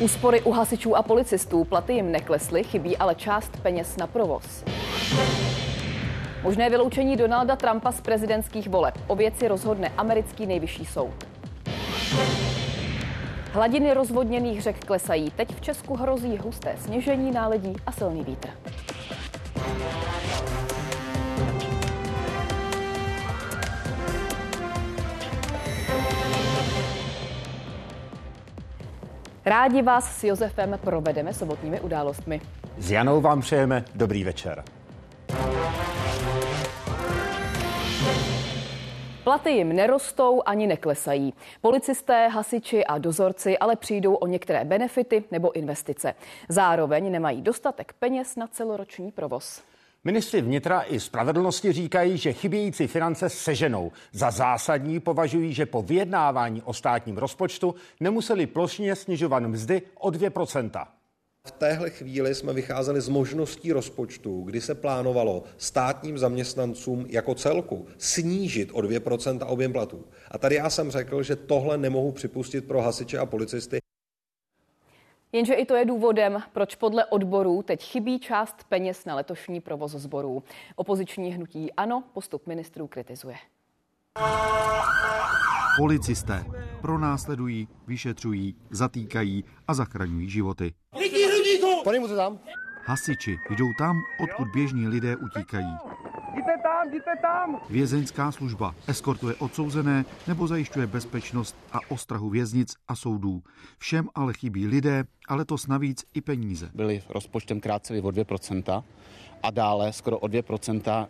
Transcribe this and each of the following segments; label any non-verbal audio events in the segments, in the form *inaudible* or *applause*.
Úspory u hasičů a policistů, platy jim neklesly, chybí ale část peněz na provoz. Možné vyloučení Donalda Trumpa z prezidentských voleb. O věci rozhodne americký nejvyšší soud. Hladiny rozvodněných řek klesají. Teď v Česku hrozí husté sněžení, náledí a silný vítr. Rádi vás s Josefem provedeme sobotními událostmi. S Janou vám přejeme dobrý večer. Platy jim nerostou ani neklesají. Policisté, hasiči a dozorci ale přijdou o některé benefity nebo investice. Zároveň nemají dostatek peněz na celoroční provoz. Ministři vnitra i spravedlnosti říkají, že chybějící finance seženou. Za zásadní považují, že po vyjednávání o státním rozpočtu nemuseli plošně snižovat mzdy o 2%. V téhle chvíli jsme vycházeli z možností rozpočtu, kdy se plánovalo státním zaměstnancům jako celku snížit o 2% objem platů. A tady já jsem řekl, že tohle nemohu připustit pro hasiče a policisty. Jenže i to je důvodem, proč podle odborů teď chybí část peněz na letošní provoz sborů. Opoziční hnutí ANO postup ministrů kritizuje. Policisté pronásledují, vyšetřují, zatýkají a zachraňují životy. Hasiči jdou tam, odkud běžní lidé utíkají. Jděte tam! Vězeňská služba eskortuje odsouzené nebo zajišťuje bezpečnost a ostrahu věznic a soudů. Všem ale chybí lidé a letos navíc i peníze. Byly rozpočtem krátce o 2% a dále skoro o 2%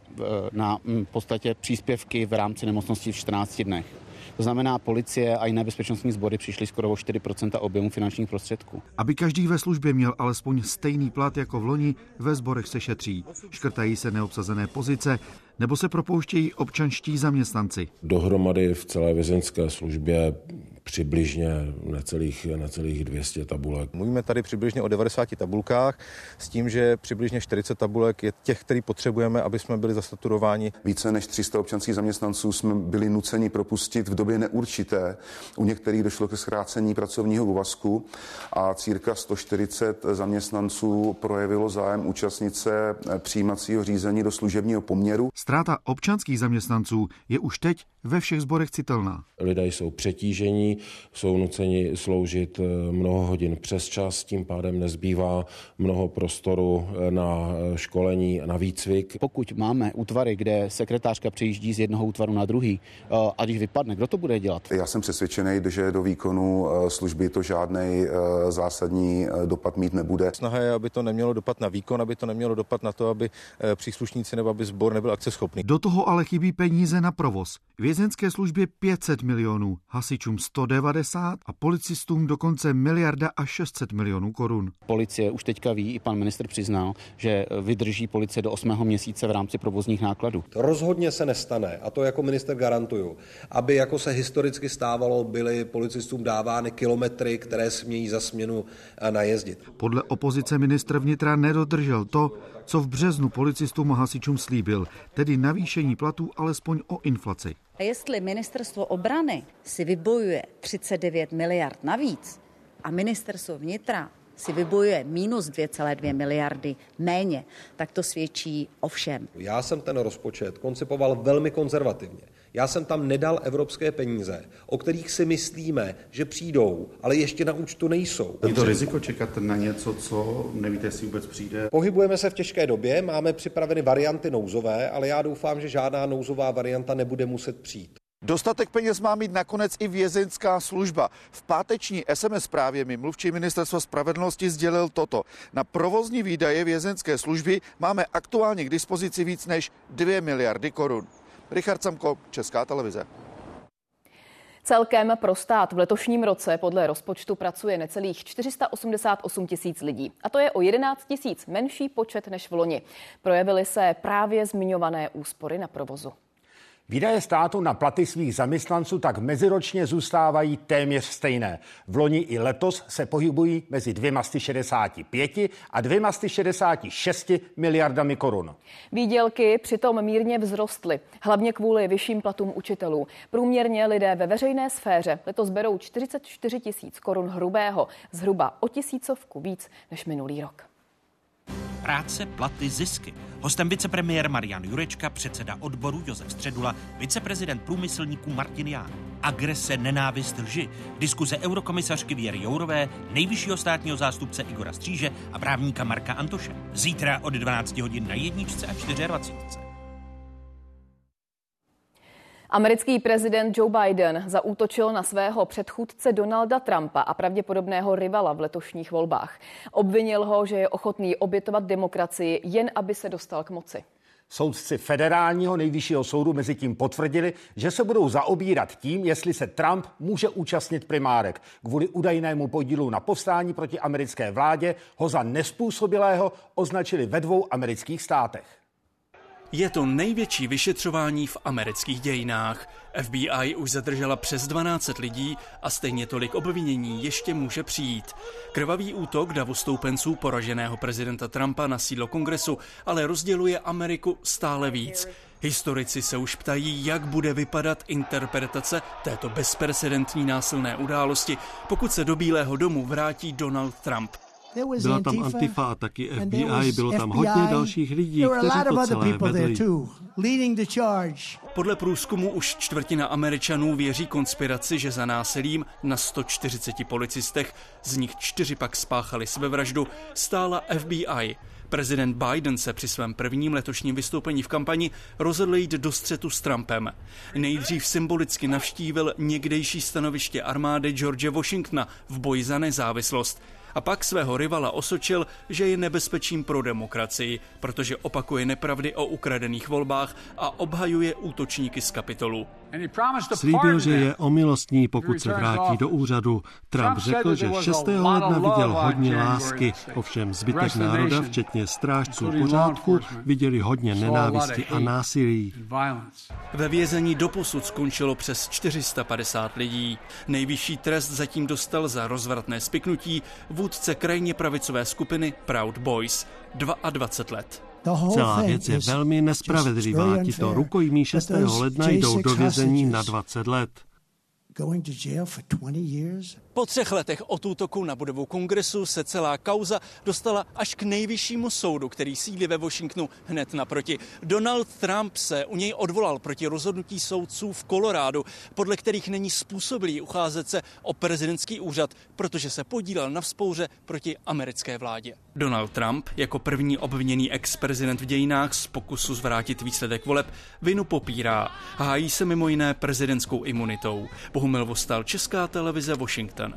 na v podstatě příspěvky v rámci nemocnosti v 14 dnech. To znamená, policie a jiné bezpečnostní sbory přišly skoro o 4% objemu finančních prostředků. Aby každý ve službě měl alespoň stejný plat jako v loni, ve sborech se šetří. Škrtají se neobsazené pozice, nebo se propouštějí občanští zaměstnanci. Dohromady v celé vězeňské službě přibližně necelých, necelých 200 tabulek. Mluvíme tady přibližně o 90 tabulkách s tím, že přibližně 40 tabulek je těch, který potřebujeme, aby jsme byli zasaturováni. Více než 300 občanských zaměstnanců jsme byli nuceni propustit v době neurčité. U některých došlo ke zkrácení pracovního úvazku a círka 140 zaměstnanců projevilo zájem účastnice přijímacího řízení do služebního poměru. Ztráta občanských zaměstnanců je už teď ve všech zborech citelná. Lidé jsou přetížení, jsou nuceni sloužit eh, mnoho hodin přes čas, tím pádem nezbývá mnoho prostoru eh, na školení, na výcvik. Pokud máme útvary, kde sekretářka přejíždí z jednoho útvaru na druhý eh, a když vypadne, kdo to bude dělat? Já jsem přesvědčený, že do výkonu služby to žádný zásadní dopad mít nebude. Snaha je, aby to nemělo dopad na výkon, aby to nemělo dopad na to, aby příslušníci nebo aby sbor nebyl akceschopný. Do toho ale chybí peníze na provoz. Vězenské službě 500 milionů, hasičům 190 a policistům dokonce miliarda a 600 milionů korun. Policie už teďka ví, i pan ministr přiznal, že vydrží policie do 8. měsíce v rámci provozních nákladů. To rozhodně se nestane, a to jako minister garantuju, aby jako se historicky stávalo, byly policistům dávány kilometry, které smějí za směnu najezdit. Podle opozice ministr vnitra nedodržel to, co v březnu policistům a hasičům slíbil, tedy navýšení platů alespoň o inflaci. A jestli ministerstvo obrany si vybojuje 39 miliard navíc a ministerstvo vnitra si vybojuje minus 2,2 miliardy méně, tak to svědčí o všem. Já jsem ten rozpočet koncipoval velmi konzervativně. Já jsem tam nedal evropské peníze, o kterých si myslíme, že přijdou, ale ještě na účtu nejsou. Je to riziko čekat na něco, co nevíte, jestli vůbec přijde? Pohybujeme se v těžké době, máme připraveny varianty nouzové, ale já doufám, že žádná nouzová varianta nebude muset přijít. Dostatek peněz má mít nakonec i vězeňská služba. V páteční SMS zprávě mi mluvčí ministerstva spravedlnosti sdělil toto. Na provozní výdaje vězeňské služby máme aktuálně k dispozici víc než 2 miliardy korun. Richard Samko, Česká televize. Celkem pro stát v letošním roce podle rozpočtu pracuje necelých 488 tisíc lidí. A to je o 11 tisíc menší počet než v loni. Projevily se právě zmiňované úspory na provozu. Výdaje státu na platy svých zaměstnanců tak meziročně zůstávají téměř stejné. V loni i letos se pohybují mezi 265 a 266 miliardami korun. Výdělky přitom mírně vzrostly, hlavně kvůli vyšším platům učitelů. Průměrně lidé ve veřejné sféře letos berou 44 tisíc korun hrubého, zhruba o tisícovku víc než minulý rok. Práce, platy, zisky. Hostem vicepremiér Marian Jurečka, předseda odboru Josef Středula, viceprezident průmyslníků Martin Ján. Agrese, nenávist, lži. Diskuze eurokomisařky Věry Jourové, nejvyššího státního zástupce Igora Stříže a právníka Marka Antoše. Zítra od 12 hodin na jedničce a 24. Americký prezident Joe Biden zaútočil na svého předchůdce Donalda Trumpa a pravděpodobného rivala v letošních volbách. Obvinil ho, že je ochotný obětovat demokracii, jen aby se dostal k moci. Soudci federálního nejvyššího soudu mezi tím potvrdili, že se budou zaobírat tím, jestli se Trump může účastnit primárek. Kvůli údajnému podílu na povstání proti americké vládě ho za nespůsobilého označili ve dvou amerických státech. Je to největší vyšetřování v amerických dějinách. FBI už zadržela přes 12 lidí a stejně tolik obvinění ještě může přijít. Krvavý útok davu stoupenců poraženého prezidenta Trumpa na sídlo kongresu ale rozděluje Ameriku stále víc. Historici se už ptají, jak bude vypadat interpretace této bezprecedentní násilné události, pokud se do Bílého domu vrátí Donald Trump. Byla tam Antifa a taky FBI, bylo tam hodně dalších lidí, kteří to celé vedli. Podle průzkumu už čtvrtina Američanů věří konspiraci, že za násilím na 140 policistech, z nich čtyři pak spáchali sebevraždu, stála FBI. Prezident Biden se při svém prvním letošním vystoupení v kampani rozhodl jít do střetu s Trumpem. Nejdřív symbolicky navštívil někdejší stanoviště armády George Washingtona v boji za nezávislost a pak svého rivala osočil, že je nebezpečím pro demokracii, protože opakuje nepravdy o ukradených volbách a obhajuje útočníky z kapitolu. Slíbil, že je omilostní, pokud se vrátí do úřadu. Trump řekl, že 6. ledna viděl hodně lásky, ovšem zbytek národa, včetně strážců pořádku, viděli hodně nenávisti a násilí. Ve vězení doposud skončilo přes 450 lidí. Nejvyšší trest zatím dostal za rozvratné spiknutí vůdce krajně pravicové skupiny Proud Boys, 22 let. Celá věc je velmi nespravedlivá. Tito rukojmí 6. ledna jdou do vězení na 20 let. Po třech letech od útoku na budovu kongresu se celá kauza dostala až k nejvyššímu soudu, který sídlí ve Washingtonu hned naproti. Donald Trump se u něj odvolal proti rozhodnutí soudců v Kolorádu, podle kterých není způsobilý ucházet se o prezidentský úřad, protože se podílel na vzpouře proti americké vládě. Donald Trump, jako první obviněný ex-prezident v dějinách z pokusu zvrátit výsledek voleb, vinu popírá. Hájí se mimo jiné prezidentskou imunitou. Bohumil Vostal, Česká televize Washington.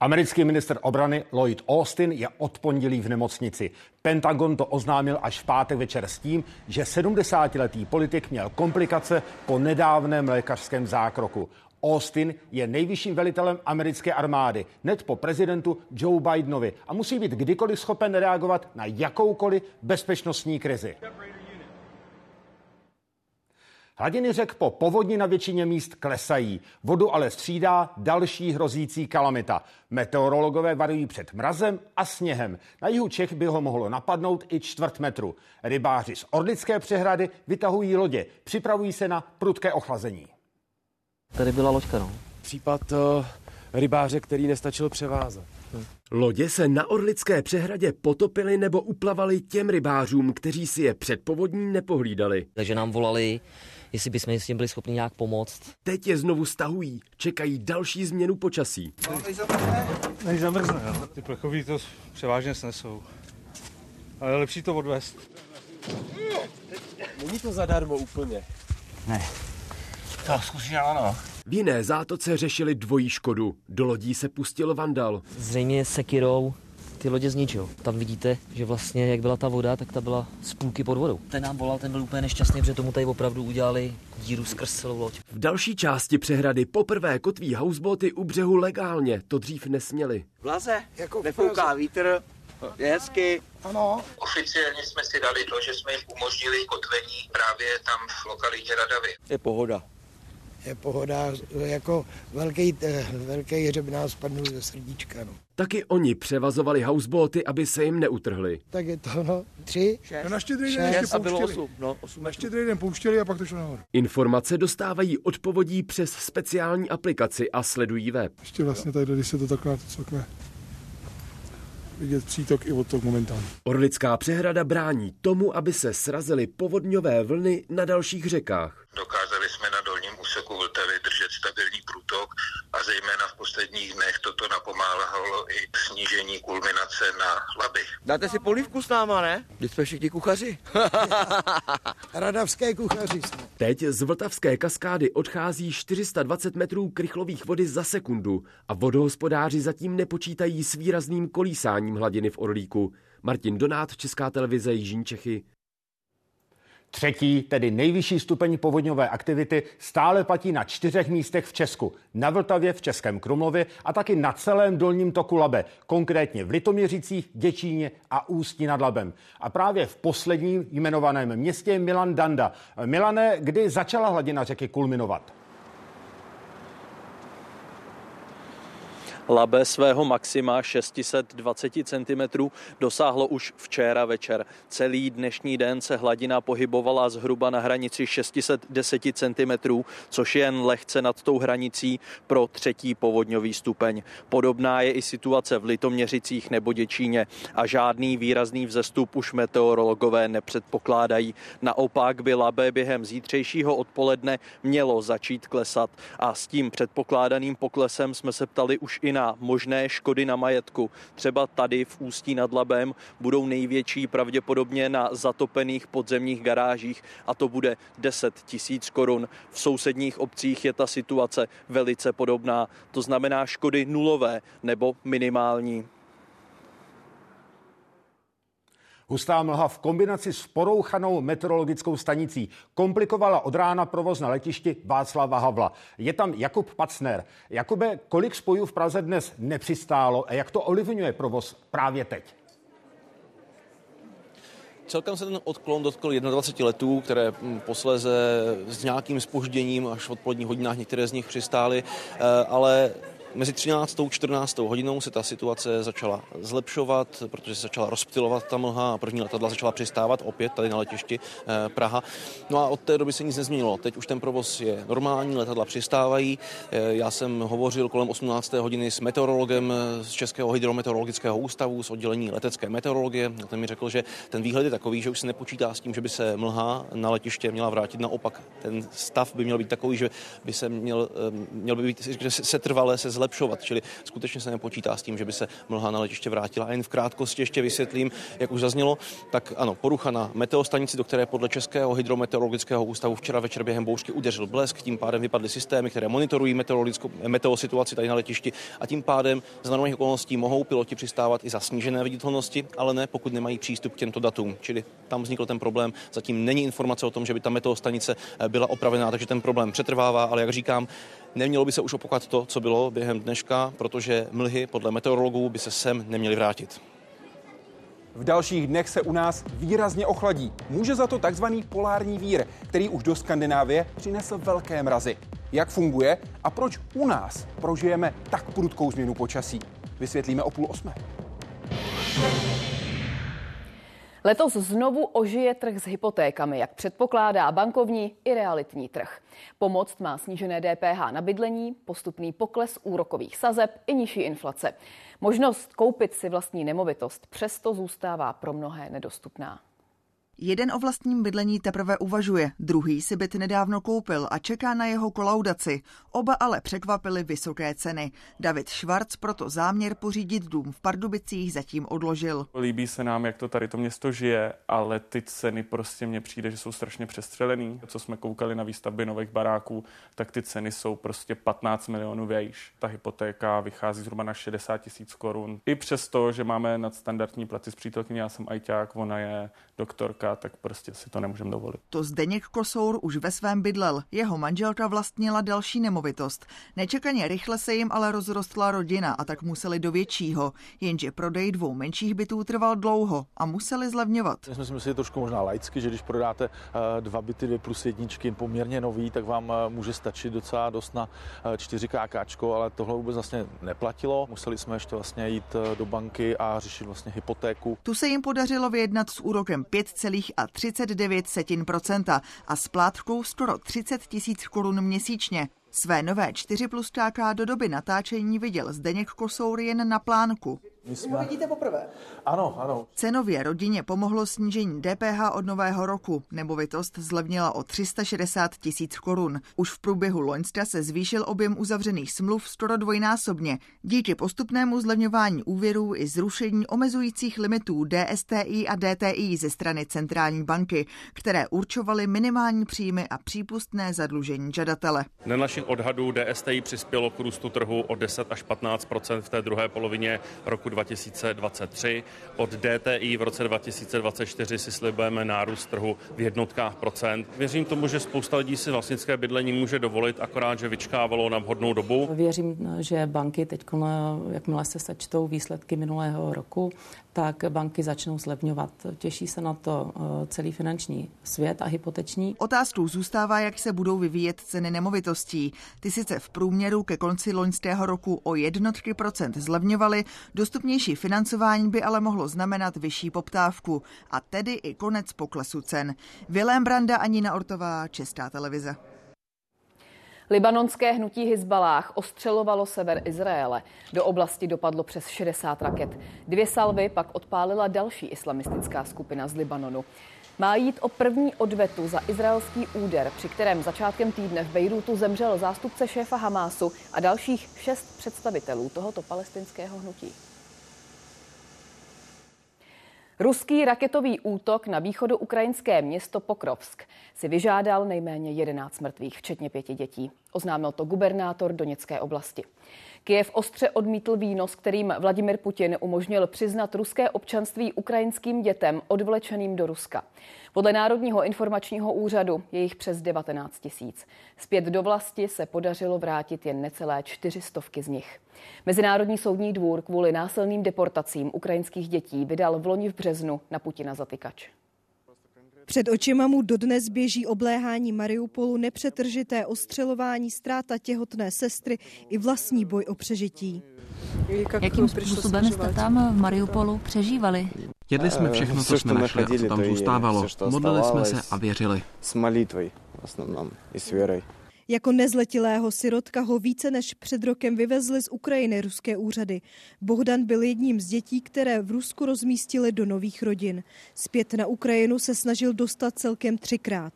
Americký minister obrany Lloyd Austin je od pondělí v nemocnici. Pentagon to oznámil až v pátek večer s tím, že 70-letý politik měl komplikace po nedávném lékařském zákroku. Austin je nejvyšším velitelem americké armády, hned po prezidentu Joe Bidenovi a musí být kdykoliv schopen reagovat na jakoukoliv bezpečnostní krizi. Hladiny řek po povodni na většině míst klesají. Vodu ale střídá další hrozící kalamita. Meteorologové varují před mrazem a sněhem. Na jihu Čech by ho mohlo napadnout i čtvrt metru. Rybáři z Orlické přehrady vytahují lodě. Připravují se na prudké ochlazení. Tady byla loďka, no. Případ uh, rybáře, který nestačil převázat. Lodě se na Orlické přehradě potopily nebo uplavali těm rybářům, kteří si je před povodní nepohlídali. Takže nám volali, jestli bychom s tím byli schopni nějak pomoct. Teď je znovu stahují, čekají další změnu počasí. Než zamrzne, jo. Ty plechový to převážně snesou. Ale je lepší to odvést. Není to zadarmo úplně. Ne. To zkusím ano. V jiné zátoce řešili dvojí škodu. Do lodí se pustil vandal. Zřejmě sekirou ty lodě zničil. Tam vidíte, že vlastně jak byla ta voda, tak ta byla z půlky pod vodou. Ten nám volal, ten byl úplně nešťastný, protože tomu tady opravdu udělali díru skrz celou loď. V další části přehrady poprvé kotví houseboty u břehu legálně, to dřív nesměli. Vlaze, jako nefouká vítr, Je hezky. Ano. Oficiálně jsme si dali to, že jsme jim umožnili kotvení právě tam v lokalitě Radavy. Je pohoda. Je pohoda, jako velký, eh, velký hřeb nás spadnul ze srdíčka. No. Taky oni převazovali houseboaty, aby se jim neutrhli. Tak je to no, tři, Šest. na štědrý Šest den ještě a bylo osm. No, osm na štědrý den pouštěli a pak to šlo nahoru. Informace dostávají od povodí přes speciální aplikaci a sledují web. Ještě vlastně tady, když se to takhle cokne, vidět přítok i odtok momentálně. Orlická přehrada brání tomu, aby se srazily povodňové vlny na dalších řekách. Dokázali jsme na dolním úseku Vltavy držet stabilní průtok a zejména v posledních dnech toto napomáhalo i snížení kulminace na Laby. Dáte si polívku s náma, ne? Teď jsme všichni kuchaři. *laughs* Radavské kuchaři jsme. Teď z Vltavské kaskády odchází 420 metrů krychlových vody za sekundu a vodohospodáři zatím nepočítají s výrazným kolísáním hladiny v Orlíku. Martin Donát, Česká televize Jižní Čechy. Třetí, tedy nejvyšší stupeň povodňové aktivity, stále platí na čtyřech místech v Česku. Na Vltavě, v Českém Krumlově a taky na celém dolním toku Labe, konkrétně v Litoměřicích, Děčíně a Ústí nad Labem. A právě v posledním jmenovaném městě Milan Danda. Milane, kdy začala hladina řeky kulminovat? Labe svého maxima 620 cm dosáhlo už včera večer. Celý dnešní den se hladina pohybovala zhruba na hranici 610 cm, což je jen lehce nad tou hranicí pro třetí povodňový stupeň. Podobná je i situace v Litoměřicích nebo Děčíně a žádný výrazný vzestup už meteorologové nepředpokládají. Naopak by Labe během zítřejšího odpoledne mělo začít klesat a s tím předpokládaným poklesem jsme se ptali už i na možné škody na majetku. Třeba tady v Ústí nad Labem budou největší pravděpodobně na zatopených podzemních garážích a to bude 10 tisíc korun. V sousedních obcích je ta situace velice podobná. To znamená škody nulové nebo minimální. Hustá mlha v kombinaci s porouchanou meteorologickou stanicí komplikovala od rána provoz na letišti Václava Havla. Je tam Jakub Pacner. Jakube, kolik spojů v Praze dnes nepřistálo a jak to ovlivňuje provoz právě teď? Celkem se ten odklon dotkl 21 letů, které hm, posléze s nějakým spožděním až v odpoledních hodinách některé z nich přistály, eh, ale Mezi 13. a 14. hodinou se ta situace začala zlepšovat, protože se začala rozptilovat ta mlha a první letadla začala přistávat opět tady na letišti eh, Praha. No a od té doby se nic nezměnilo. Teď už ten provoz je normální, letadla přistávají. Eh, já jsem hovořil kolem 18. hodiny s meteorologem z Českého hydrometeorologického ústavu z oddělení letecké meteorologie. Ten mi řekl, že ten výhled je takový, že už se nepočítá s tím, že by se mlha na letiště měla vrátit. Naopak, ten stav by měl být takový, že by se měl, eh, měl by být, že se, trvale se zlepšovat, čili skutečně se nepočítá s tím, že by se mlha na letiště vrátila. A jen v krátkosti ještě vysvětlím, jak už zaznělo, tak ano, porucha na meteostanici, do které podle Českého hydrometeorologického ústavu včera večer během bouřky udeřil blesk, tím pádem vypadly systémy, které monitorují meteorologickou meteosituaci tady na letišti a tím pádem z normálních okolností mohou piloti přistávat i za snížené viditelnosti, ale ne pokud nemají přístup k těmto datům. Čili tam vznikl ten problém. Zatím není informace o tom, že by ta meteostanice byla opravená, takže ten problém přetrvává, ale jak říkám, Nemělo by se už opakovat to, co bylo během dneška, protože mlhy podle meteorologů by se sem neměly vrátit. V dalších dnech se u nás výrazně ochladí. Může za to takzvaný polární vír, který už do Skandinávie přinesl velké mrazy. Jak funguje a proč u nás prožijeme tak prudkou změnu počasí? Vysvětlíme o půl osmé. Letos znovu ožije trh s hypotékami, jak předpokládá bankovní i realitní trh. Pomoc má snížené DPH na bydlení, postupný pokles úrokových sazeb i nižší inflace. Možnost koupit si vlastní nemovitost přesto zůstává pro mnohé nedostupná. Jeden o vlastním bydlení teprve uvažuje, druhý si byt nedávno koupil a čeká na jeho kolaudaci. Oba ale překvapily vysoké ceny. David Švarc proto záměr pořídit dům v Pardubicích zatím odložil. Líbí se nám, jak to tady to město žije, ale ty ceny prostě mně přijde, že jsou strašně přestřelený. Co jsme koukali na výstavby nových baráků, tak ty ceny jsou prostě 15 milionů vejš. Ta hypotéka vychází zhruba na 60 tisíc korun. I přesto, že máme nadstandardní platy s přítelkyní, já jsem ajťák, ona je doktorka, tak prostě si to nemůžeme dovolit. To Zdeněk Kosour už ve svém bydlel. Jeho manželka vlastnila další nemovitost. Nečekaně rychle se jim ale rozrostla rodina a tak museli do většího. Jenže prodej dvou menších bytů trval dlouho a museli zlevňovat. My jsme si mysleli trošku možná laicky, že když prodáte eh, dva byty, dvě plus jedničky, poměrně nový, tak vám eh, může stačit docela dost na 4 KKčko, ale tohle vůbec vlastně neplatilo. Museli jsme ještě vlastně jít do banky a řešit vlastně hypotéku. Tu se jim podařilo vyjednat s úrokem 5,39% a splátkou skoro 30 tisíc korun měsíčně. Své nové 4 plus do doby natáčení viděl Zdeněk Kosour jen na plánku. My jsme... vidíte poprvé? Ano, ano. Cenově rodině pomohlo snížení DPH od nového roku. Nemovitost zlevnila o 360 tisíc korun. Už v průběhu loňska se zvýšil objem uzavřených smluv skoro dvojnásobně. Díky postupnému zlevňování úvěrů i zrušení omezujících limitů DSTI a DTI ze strany centrální banky, které určovaly minimální příjmy a přípustné zadlužení žadatele. Na našich odhadů DSTI přispělo k růstu trhu o 10 až 15 v té druhé polovině roku 2023. Od DTI v roce 2024 si slibujeme nárůst trhu v jednotkách procent. Věřím tomu, že spousta lidí si vlastnické bydlení může dovolit, akorát, že vyčkávalo na vhodnou dobu. Věřím, že banky teď, jakmile se sečtou výsledky minulého roku, tak banky začnou zlevňovat. Těší se na to eh, celý finanční svět a hypoteční. Otázkou zůstává, jak se budou vyvíjet ceny nemovitostí. Ty sice v průměru ke konci loňského roku o jednotky procent zlevňovaly, dostupnější financování by ale mohlo znamenat vyšší poptávku a tedy i konec poklesu cen. Vilém Branda, Anina Ortová, Česká televize. Libanonské hnutí Hizbalách ostřelovalo sever Izraele. Do oblasti dopadlo přes 60 raket. Dvě salvy pak odpálila další islamistická skupina z Libanonu. Má jít o první odvetu za izraelský úder, při kterém začátkem týdne v Bejrutu zemřel zástupce šéfa Hamásu a dalších šest představitelů tohoto palestinského hnutí. Ruský raketový útok na východoukrajinské město Pokrovsk si vyžádal nejméně 11 mrtvých, včetně pěti dětí. Oznámil to gubernátor Doněcké oblasti. Kiev ostře odmítl výnos, kterým Vladimir Putin umožnil přiznat ruské občanství ukrajinským dětem odvlečeným do Ruska. Podle Národního informačního úřadu je jich přes 19 tisíc. Zpět do vlasti se podařilo vrátit jen necelé čtyřistovky z nich. Mezinárodní soudní dvůr kvůli násilným deportacím ukrajinských dětí vydal v loni v březnu na Putina zatykač. Před očima mu dodnes běží obléhání Mariupolu, nepřetržité ostřelování, ztráta těhotné sestry i vlastní boj o přežití. Jakým způsobem jste tam v Mariupolu přežívali? Jedli jsme všechno, co jsme našli a co tam zůstávalo. Modlili jsme se a věřili. S malitvou v основном i s věrou. Jako nezletilého sirotka ho více než před rokem vyvezli z Ukrajiny ruské úřady. Bohdan byl jedním z dětí, které v Rusku rozmístili do nových rodin. Zpět na Ukrajinu se snažil dostat celkem třikrát.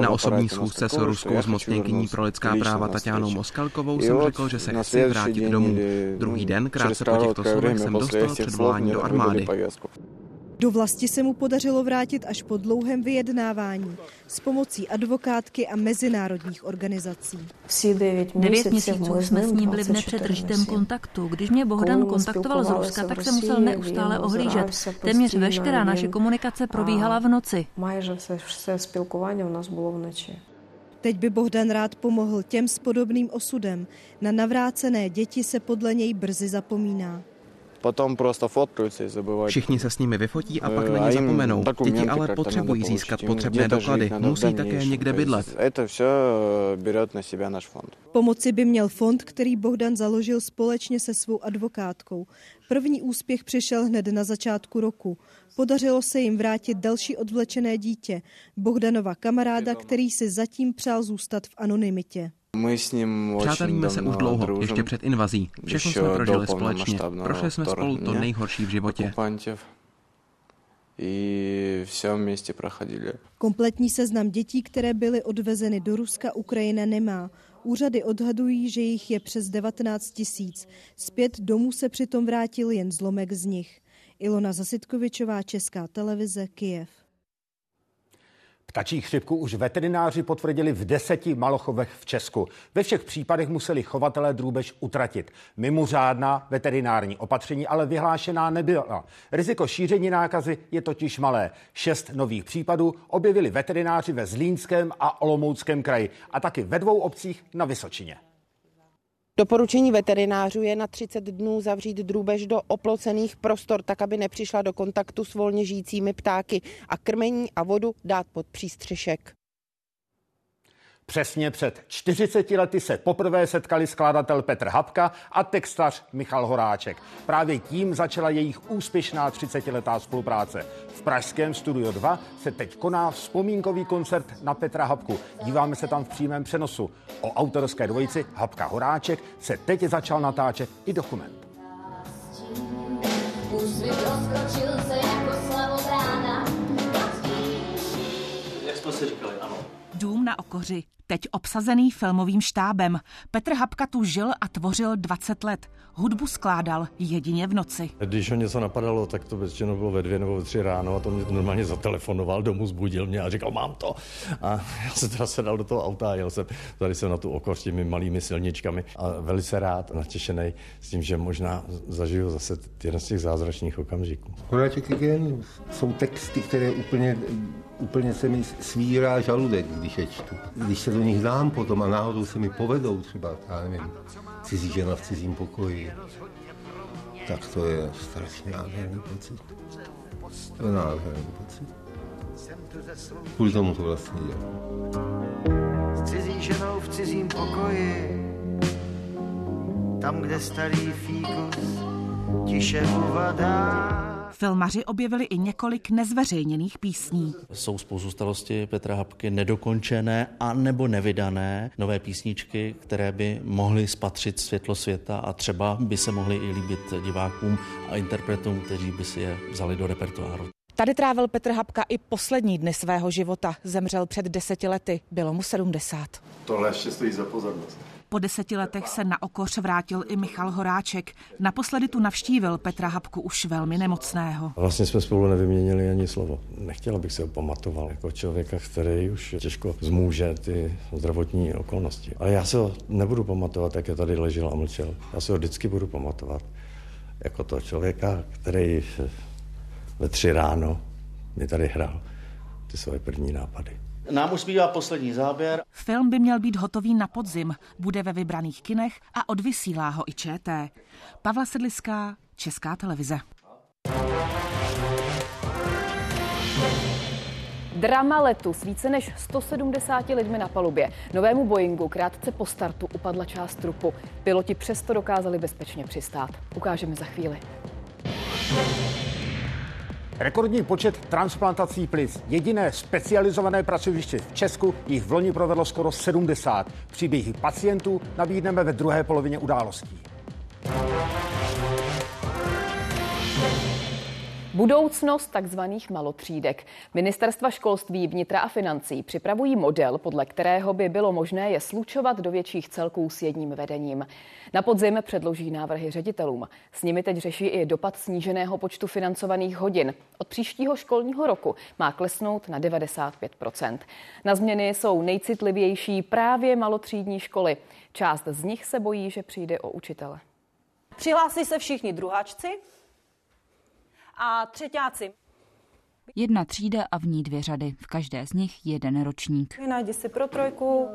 Na osobní schůzce s ruskou zmocněnkyní pro lidská práva Tatánou Moskalkovou jsem řekl, že se chci vrátit domů. Druhý den, krátce po těchto slovech, jsem dostal předvolání do armády. Do vlasti se mu podařilo vrátit až po dlouhém vyjednávání s pomocí advokátky a mezinárodních organizací. Devět měsíců jsme s ním byli v nepřetržitém kontaktu. Když mě Bohdan kontaktoval z Ruska, tak se musel neustále ohlížet. Téměř veškerá naše komunikace probíhala v noci. Teď by Bohdan rád pomohl těm s podobným osudem. Na navrácené děti se podle něj brzy zapomíná. Potom prostě fotkujúci zabývají. Všichni se s nimi vyfotí a pak na ně zapomenou. Děti ale potřebují získat potřebné doklady, musí také někde bydlet. To vše bere na sebe náš fond. Pomoci by měl fond, který Bohdan založil společně se svou advokátkou. První úspěch přišel hned na začátku roku. Podařilo se jim vrátit další odvlečené dítě, Bohdanova kamaráda, který si zatím přál zůstat v anonymitě. My s ním Přátelíme se už dlouho, družím. ještě před invazí. Všechno jsme prožili společně. Prošli jsme spolu to nejhorší v životě. I vše městě prochodili. Kompletní seznam dětí, které byly odvezeny do Ruska, Ukrajina nemá. Úřady odhadují, že jich je přes 19 tisíc. Zpět domů se přitom vrátil jen zlomek z nich. Ilona Zasitkovičová, Česká televize, Kijev. Ptačí chřipku už veterináři potvrdili v deseti malochovech v Česku. Ve všech případech museli chovatelé drůbež utratit. Mimořádná veterinární opatření ale vyhlášená nebyla. Riziko šíření nákazy je totiž malé. Šest nových případů objevili veterináři ve Zlínském a Olomouckém kraji a taky ve dvou obcích na Vysočině. Doporučení veterinářů je na 30 dnů zavřít drůbež do oplocených prostor, tak aby nepřišla do kontaktu s volně žijícími ptáky a krmení a vodu dát pod přístřešek. Přesně před 40 lety se poprvé setkali skladatel Petr Hapka a textař Michal Horáček. Právě tím začala jejich úspěšná 30-letá spolupráce. V pražském Studio 2 se teď koná vzpomínkový koncert na Petra Hapku. Díváme se tam v přímém přenosu. O autorské dvojici Hapka Horáček se teď začal natáčet i dokument. Jak jsme si říkali, ano. Dům na Okoři, teď obsazený filmovým štábem. Petr Hapka tu žil a tvořil 20 let. Hudbu skládal jedině v noci. Když ho něco napadalo, tak to většinou bylo ve dvě nebo ve tři ráno a to mě normálně zatelefonoval domů, zbudil mě a říkal, mám to. A *laughs* já se teda sedal do toho auta a jel jsem, tady jsem na tu okor s těmi malými silničkami a velice rád a natěšený s tím, že možná zažiju zase jeden z těch zázračných okamžiků. Horáček. Jsou texty, které úplně úplně se mi svírá žaludek, když je čtu. Když se do nich dám potom a náhodou se mi povedou třeba, já nevím, cizí žena v cizím pokoji, tak to je strašně nádherný pocit. To je nádherný pocit. Kvůli tomu to vlastně dělám. S cizí ženou v cizím pokoji, tam, kde starý fíkus tiše uvadá. Filmaři objevili i několik nezveřejněných písní. Jsou spoustu Petra Hapky nedokončené a nebo nevydané nové písničky, které by mohly spatřit světlo světa a třeba by se mohly i líbit divákům a interpretům, kteří by si je vzali do repertoáru. Tady trávil Petr Hapka i poslední dny svého života. Zemřel před deseti lety, bylo mu 70. Tohle ještě stojí za pozornost. Po deseti letech se na okoř vrátil i Michal Horáček. Naposledy tu navštívil Petra Hapku už velmi nemocného. Vlastně jsme spolu nevyměnili ani slovo. Nechtěl bych se ho pamatoval jako člověka, který už těžko zmůže ty zdravotní okolnosti. Ale já se ho nebudu pamatovat, jak je tady ležel a mlčel. Já se ho vždycky budu pamatovat jako to člověka, který ve tři ráno mi tady hrál ty svoje první nápady. Nám už zbývá poslední záběr. Film by měl být hotový na podzim, bude ve vybraných kinech a odvysílá ho i ČT. Pavla Sedliská, Česká televize. Drama letu s více než 170 lidmi na palubě. Novému Boeingu krátce po startu upadla část trupu. Piloti přesto dokázali bezpečně přistát. Ukážeme za chvíli. Rekordní počet transplantací plic. Jediné specializované pracoviště v Česku jich v loni provedlo skoro 70. Příběhy pacientů nabídneme ve druhé polovině událostí. Budoucnost takzvaných malotřídek. Ministerstva školství, vnitra a financí připravují model, podle kterého by bylo možné je slučovat do větších celků s jedním vedením. Na podzim předloží návrhy ředitelům. S nimi teď řeší i dopad sníženého počtu financovaných hodin. Od příštího školního roku má klesnout na 95% Na změny jsou nejcitlivější právě malotřídní školy. Část z nich se bojí, že přijde o učitele. Přihlásí se všichni druháčci, a třetíáci. Jedna třída a v ní dvě řady. V každé z nich jeden ročník. Najdi si pro trojku.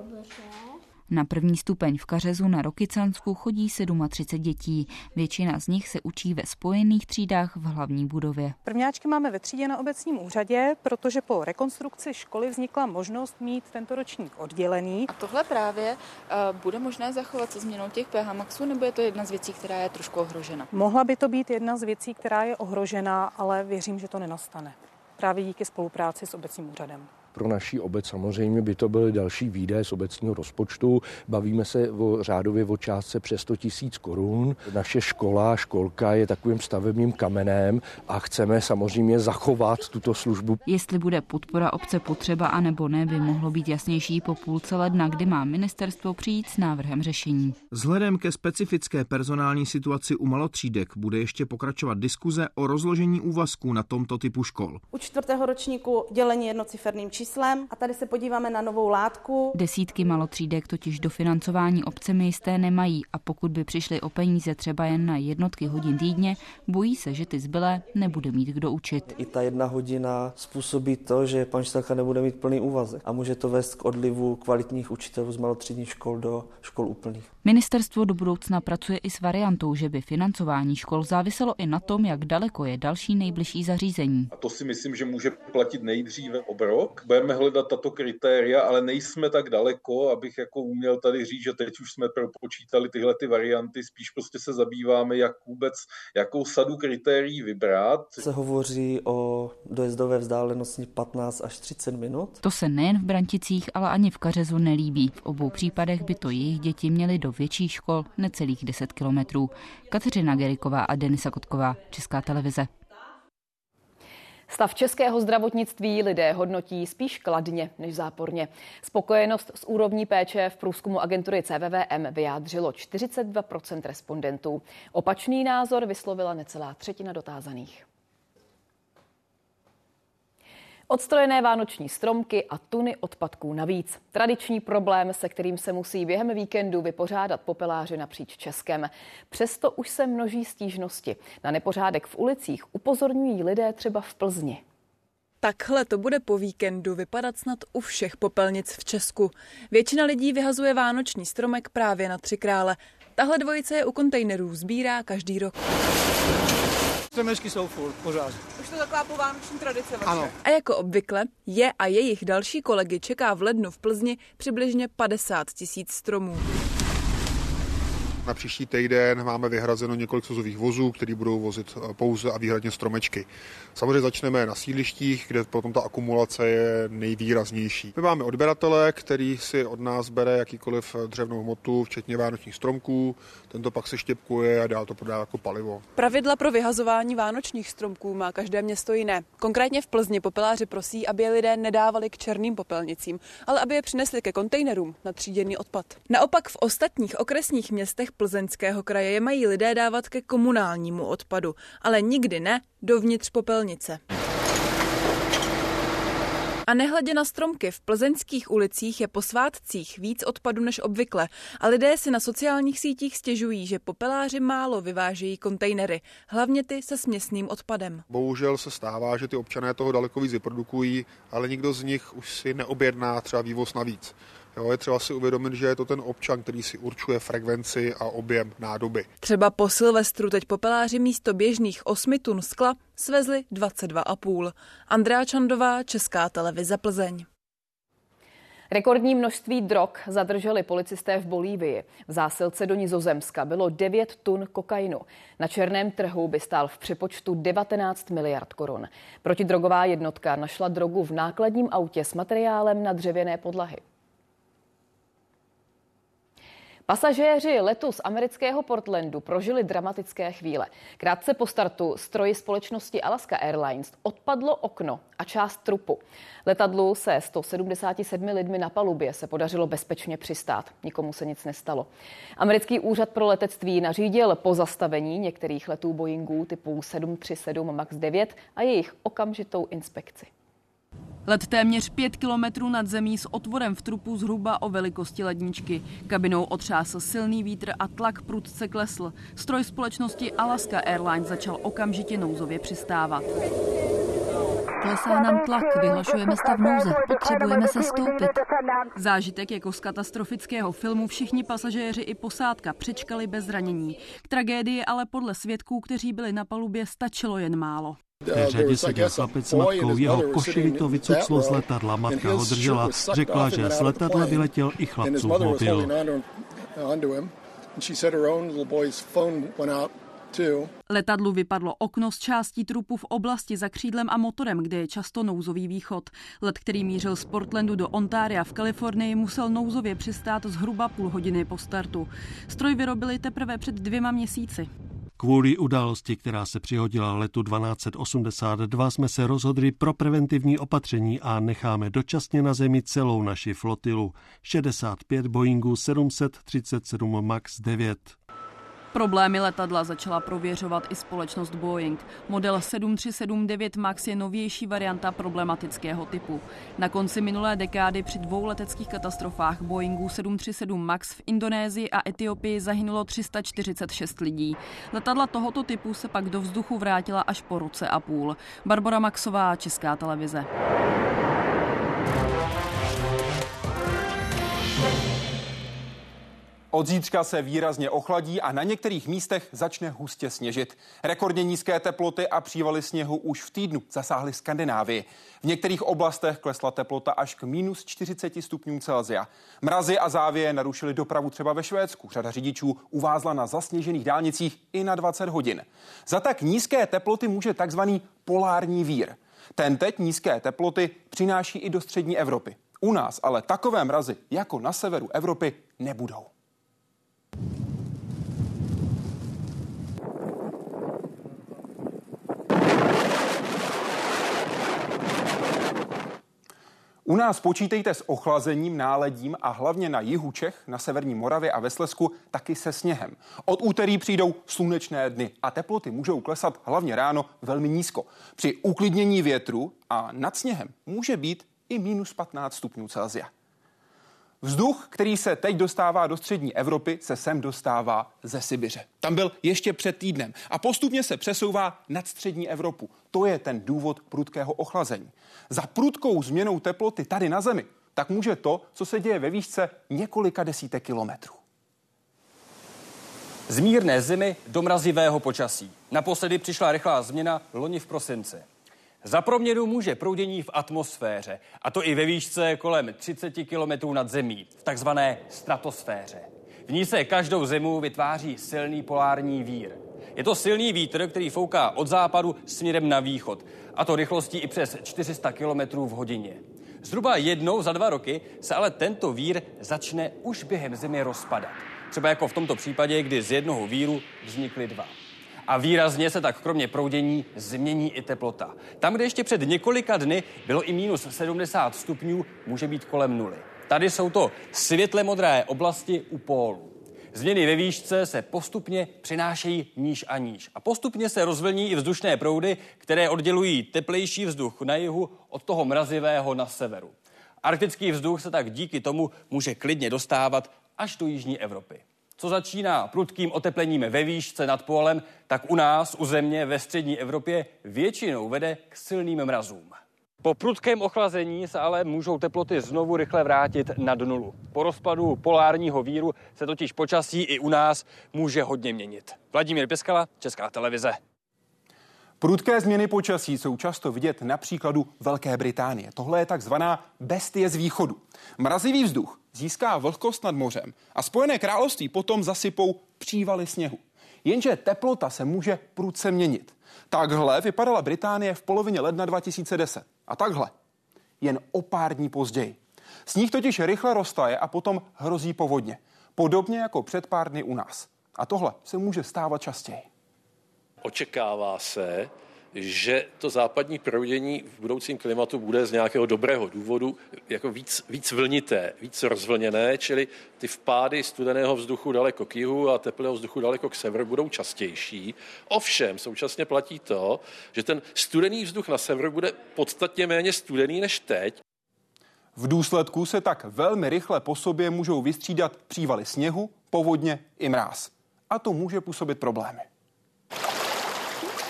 Na první stupeň v Kařezu na Rokycansku chodí 37 dětí. Většina z nich se učí ve spojených třídách v hlavní budově. Prvňáčky máme ve třídě na obecním úřadě, protože po rekonstrukci školy vznikla možnost mít tento ročník oddělený. A tohle právě uh, bude možné zachovat se změnou těch PH maxů, nebo je to jedna z věcí, která je trošku ohrožena? Mohla by to být jedna z věcí, která je ohrožena, ale věřím, že to nenastane. Právě díky spolupráci s obecním úřadem. Pro naší obec samozřejmě by to byly další výdaje z obecního rozpočtu. Bavíme se o řádově o částce přes 100 tisíc korun. Naše škola, školka je takovým stavebním kamenem a chceme samozřejmě zachovat tuto službu. Jestli bude podpora obce potřeba a nebo ne, by mohlo být jasnější po půlce ledna, kdy má ministerstvo přijít s návrhem řešení. Vzhledem ke specifické personální situaci u malotřídek bude ještě pokračovat diskuze o rozložení úvazků na tomto typu škol. U čtvrtého ročníku dělení jednociferným číslem číslem a tady se podíváme na novou látku. Desítky malotřídek totiž dofinancování obcemi jisté nemají a pokud by přišli o peníze třeba jen na jednotky hodin týdně, bojí se, že ty zbylé nebude mít kdo učit. I ta jedna hodina způsobí to, že pan učitelka nebude mít plný úvazek a může to vést k odlivu kvalitních učitelů z malotřídních škol do škol úplných. Ministerstvo do budoucna pracuje i s variantou, že by financování škol záviselo i na tom, jak daleko je další nejbližší zařízení. A to si myslím, že může platit nejdříve obrok. Budeme hledat tato kritéria, ale nejsme tak daleko, abych jako uměl tady říct, že teď už jsme propočítali tyhle ty varianty, spíš prostě se zabýváme, jak vůbec, jakou sadu kritérií vybrat. Se hovoří o dojezdové vzdálenosti 15 až 30 minut. To se nejen v Branticích, ale ani v Kařezu nelíbí. V obou případech by to jejich děti měly do větších škol necelých 10 kilometrů. Kateřina Geriková a Denisa Kotková, Česká televize. Stav českého zdravotnictví lidé hodnotí spíš kladně než záporně. Spokojenost s úrovní péče v průzkumu agentury CVVM vyjádřilo 42% respondentů. Opačný názor vyslovila necelá třetina dotázaných. Odstrojené vánoční stromky a tuny odpadků navíc. Tradiční problém, se kterým se musí během víkendu vypořádat popeláři napříč Českem. Přesto už se množí stížnosti. Na nepořádek v ulicích upozorňují lidé třeba v Plzni. Takhle to bude po víkendu vypadat snad u všech popelnic v Česku. Většina lidí vyhazuje vánoční stromek právě na Tři krále. Tahle dvojice je u kontejnerů sbírá každý rok. Stromečky jsou furt, pořád. Už to taková povánoční tradice vaše. Ano. A jako obvykle je a jejich další kolegy čeká v lednu v Plzni přibližně 50 tisíc stromů. Na příští týden máme vyhrazeno několik sozových vozů, které budou vozit eh, pouze a výhradně stromečky. Samozřejmě začneme na sídlištích, kde potom ta akumulace je nejvýraznější. My máme odběratele, který si od nás bere jakýkoliv dřevnou hmotu, včetně vánočních stromků, tento pak se štěpkuje a dál to prodá jako palivo. Pravidla pro vyhazování vánočních stromků má každé město jiné. Konkrétně v Plzni popeláři prosí, aby je lidé nedávali k černým popelnicím, ale aby je přinesli ke kontejnerům na tříděný odpad. Naopak v ostatních okresních městech Plzeňského kraje je mají lidé dávat ke komunálnímu odpadu, ale nikdy ne dovnitř popelnice. A nehledě na stromky, v plzeňských ulicích je po svátcích víc odpadu než obvykle a lidé si na sociálních sítích stěžují, že popeláři málo vyvážejí kontejnery, hlavně ty se směsným odpadem. Bohužel se stává, že ty občané toho daleko víc vyprodukují, ale nikdo z nich už si neobjedná třeba vývoz navíc. Jo, je třeba si uvědomit, že je to ten občan, který si určuje frekvenci a objem nádoby. Třeba po Silvestru teď popeláři místo běžných 8 tun skla svezli 22,5. Andrea Čandová, Česká televize Plzeň. Rekordní množství drog zadrželi policisté v Bolívii. V zásilce do Nizozemska bylo 9 tun kokainu. Na černém trhu by stál v přepočtu 19 miliard korun. Protidrogová jednotka našla drogu v nákladním autě s materiálem na dřevěné podlahy. Pasažéři letu z amerického Portlandu prožili dramatické chvíle. Krátce po startu stroji společnosti Alaska Airlines odpadlo okno a část trupu. Letadlu se 177 lidmi na palubě se podařilo bezpečně přistát. Nikomu se nic nestalo. Americký úřad pro letectví nařídil pozastavení některých letů Boeingů typu 737 MAX 9 a jejich okamžitou inspekci. Let téměř pět kilometrů nad zemí s otvorem v trupu zhruba o velikosti ledničky. Kabinou otřásl silný vítr a tlak prudce klesl. Stroj společnosti Alaska Airlines začal okamžitě nouzově přistávat. Klesá nám tlak, vyhlašujeme stav nouze, potřebujeme se stoupit. Zážitek jako z katastrofického filmu všichni pasažéři i posádka přečkali bez zranění. K tragédii ale podle svědků, kteří byli na palubě, stačilo jen málo. V řadě seděl chlapec s matkou, jeho košili to vycuclo z letadla, matka ho držela, řekla, že z letadla vyletěl i chlapcův mobil. Letadlu vypadlo okno z částí trupu v oblasti za křídlem a motorem, kde je často nouzový východ. Let, který mířil z Portlandu do Ontária v Kalifornii, musel nouzově přistát zhruba půl hodiny po startu. Stroj vyrobili teprve před dvěma měsíci. Kvůli události, která se přihodila letu 1282, jsme se rozhodli pro preventivní opatření a necháme dočasně na zemi celou naši flotilu. 65 Boeingů 737 MAX 9. Problémy letadla začala prověřovat i společnost Boeing. Model 7379 MAX je novější varianta problematického typu. Na konci minulé dekády při dvou leteckých katastrofách Boeingu 737 MAX v Indonésii a Etiopii zahynulo 346 lidí. Letadla tohoto typu se pak do vzduchu vrátila až po roce a půl. Barbara Maxová, Česká televize. Od zítřka se výrazně ochladí a na některých místech začne hustě sněžit. Rekordně nízké teploty a přívaly sněhu už v týdnu zasáhly Skandinávii. V některých oblastech klesla teplota až k minus 40 stupňům Celsia. Mrazy a závěje narušily dopravu třeba ve Švédsku. Řada řidičů uvázla na zasněžených dálnicích i na 20 hodin. Za tak nízké teploty může takzvaný polární vír. Ten teď nízké teploty přináší i do střední Evropy. U nás ale takové mrazy jako na severu Evropy nebudou. U nás počítejte s ochlazením, náledím a hlavně na jihu Čech, na severní Moravě a ve Slesku taky se sněhem. Od úterý přijdou slunečné dny a teploty můžou klesat hlavně ráno velmi nízko. Při uklidnění větru a nad sněhem může být i minus 15 stupňů Celsia. Vzduch, který se teď dostává do střední Evropy, se sem dostává ze Sibiře. Tam byl ještě před týdnem a postupně se přesouvá nad střední Evropu. To je ten důvod prudkého ochlazení. Za prudkou změnou teploty tady na Zemi tak může to, co se děje ve výšce několika desítek kilometrů. Z mírné zimy do mrazivého počasí. Naposledy přišla rychlá změna loni v prosinci. Za proměnu může proudění v atmosféře, a to i ve výšce kolem 30 km nad zemí, v takzvané stratosféře. V ní se každou zimu vytváří silný polární vír. Je to silný vítr, který fouká od západu směrem na východ, a to rychlostí i přes 400 km v hodině. Zhruba jednou za dva roky se ale tento vír začne už během zimy rozpadat. Třeba jako v tomto případě, kdy z jednoho víru vznikly dva a výrazně se tak kromě proudění změní i teplota. Tam, kde ještě před několika dny bylo i minus 70 stupňů, může být kolem nuly. Tady jsou to světle modré oblasti u pólu. Změny ve výšce se postupně přinášejí níž a níž. A postupně se rozvlní i vzdušné proudy, které oddělují teplejší vzduch na jihu od toho mrazivého na severu. Arktický vzduch se tak díky tomu může klidně dostávat až do jižní Evropy. Co začíná prudkým oteplením ve výšce nad polem, tak u nás, u země ve střední Evropě, většinou vede k silným mrazům. Po prudkém ochlazení se ale můžou teploty znovu rychle vrátit nad nulu. Po rozpadu polárního víru se totiž počasí i u nás může hodně měnit. Vladimír Peskala, Česká televize. Prudké změny počasí jsou často vidět na příkladu Velké Británie. Tohle je takzvaná bestie z východu. Mrazivý vzduch získá vlhkost nad mořem a Spojené království potom zasypou přívaly sněhu. Jenže teplota se může prudce měnit. Takhle vypadala Británie v polovině ledna 2010. A takhle. Jen o pár dní později. Sníh totiž rychle roztaje a potom hrozí povodně. Podobně jako před pár dny u nás. A tohle se může stávat častěji. Očekává se, že to západní proudění v budoucím klimatu bude z nějakého dobrého důvodu jako víc, víc vlnité, víc rozvlněné, čili ty vpády studeného vzduchu daleko k jihu a teplého vzduchu daleko k severu budou častější. Ovšem současně platí to, že ten studený vzduch na severu bude podstatně méně studený než teď. V důsledku se tak velmi rychle po sobě můžou vystřídat přívaly sněhu, povodně i mráz. A to může působit problémy.